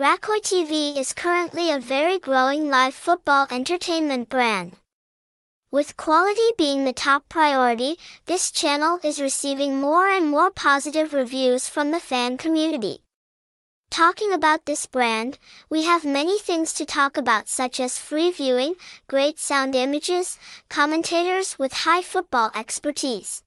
Rakhoi TV is currently a very growing live football entertainment brand. With quality being the top priority, this channel is receiving more and more positive reviews from the fan community. Talking about this brand, we have many things to talk about such as free viewing, great sound images, commentators with high football expertise.